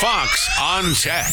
Fox on Tech.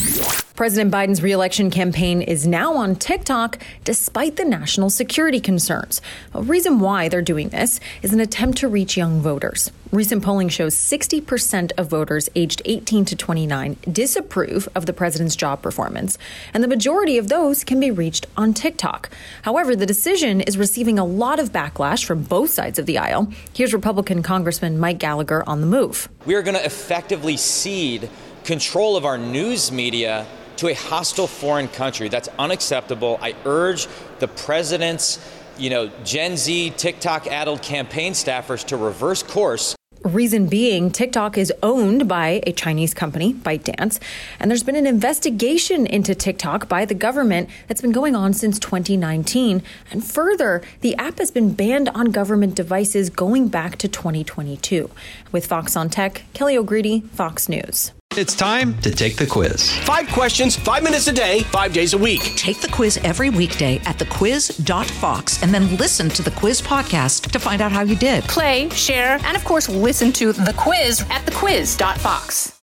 President Biden's reelection campaign is now on TikTok despite the national security concerns. A reason why they're doing this is an attempt to reach young voters. Recent polling shows 60% of voters aged 18 to 29 disapprove of the president's job performance, and the majority of those can be reached on TikTok. However, the decision is receiving a lot of backlash from both sides of the aisle. Here's Republican Congressman Mike Gallagher on the move. We are going to effectively cede control of our news media to a hostile foreign country. That's unacceptable. I urge the president's, you know, Gen Z TikTok addled campaign staffers to reverse course. Reason being, TikTok is owned by a Chinese company, ByteDance, and there's been an investigation into TikTok by the government that's been going on since 2019. And further, the app has been banned on government devices going back to 2022. With Fox on Tech, Kelly O'Grady, Fox News. It's time to take the quiz. Five questions, five minutes a day, five days a week. Take the quiz every weekday at thequiz.fox and then listen to the quiz podcast to find out how you did. Play, share, and of course, listen to the quiz at thequiz.fox.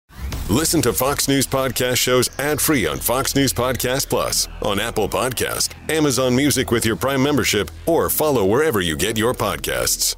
Listen to Fox News Podcast shows ad free on Fox News Podcast Plus, on Apple Podcast, Amazon Music with your Prime membership, or follow wherever you get your podcasts.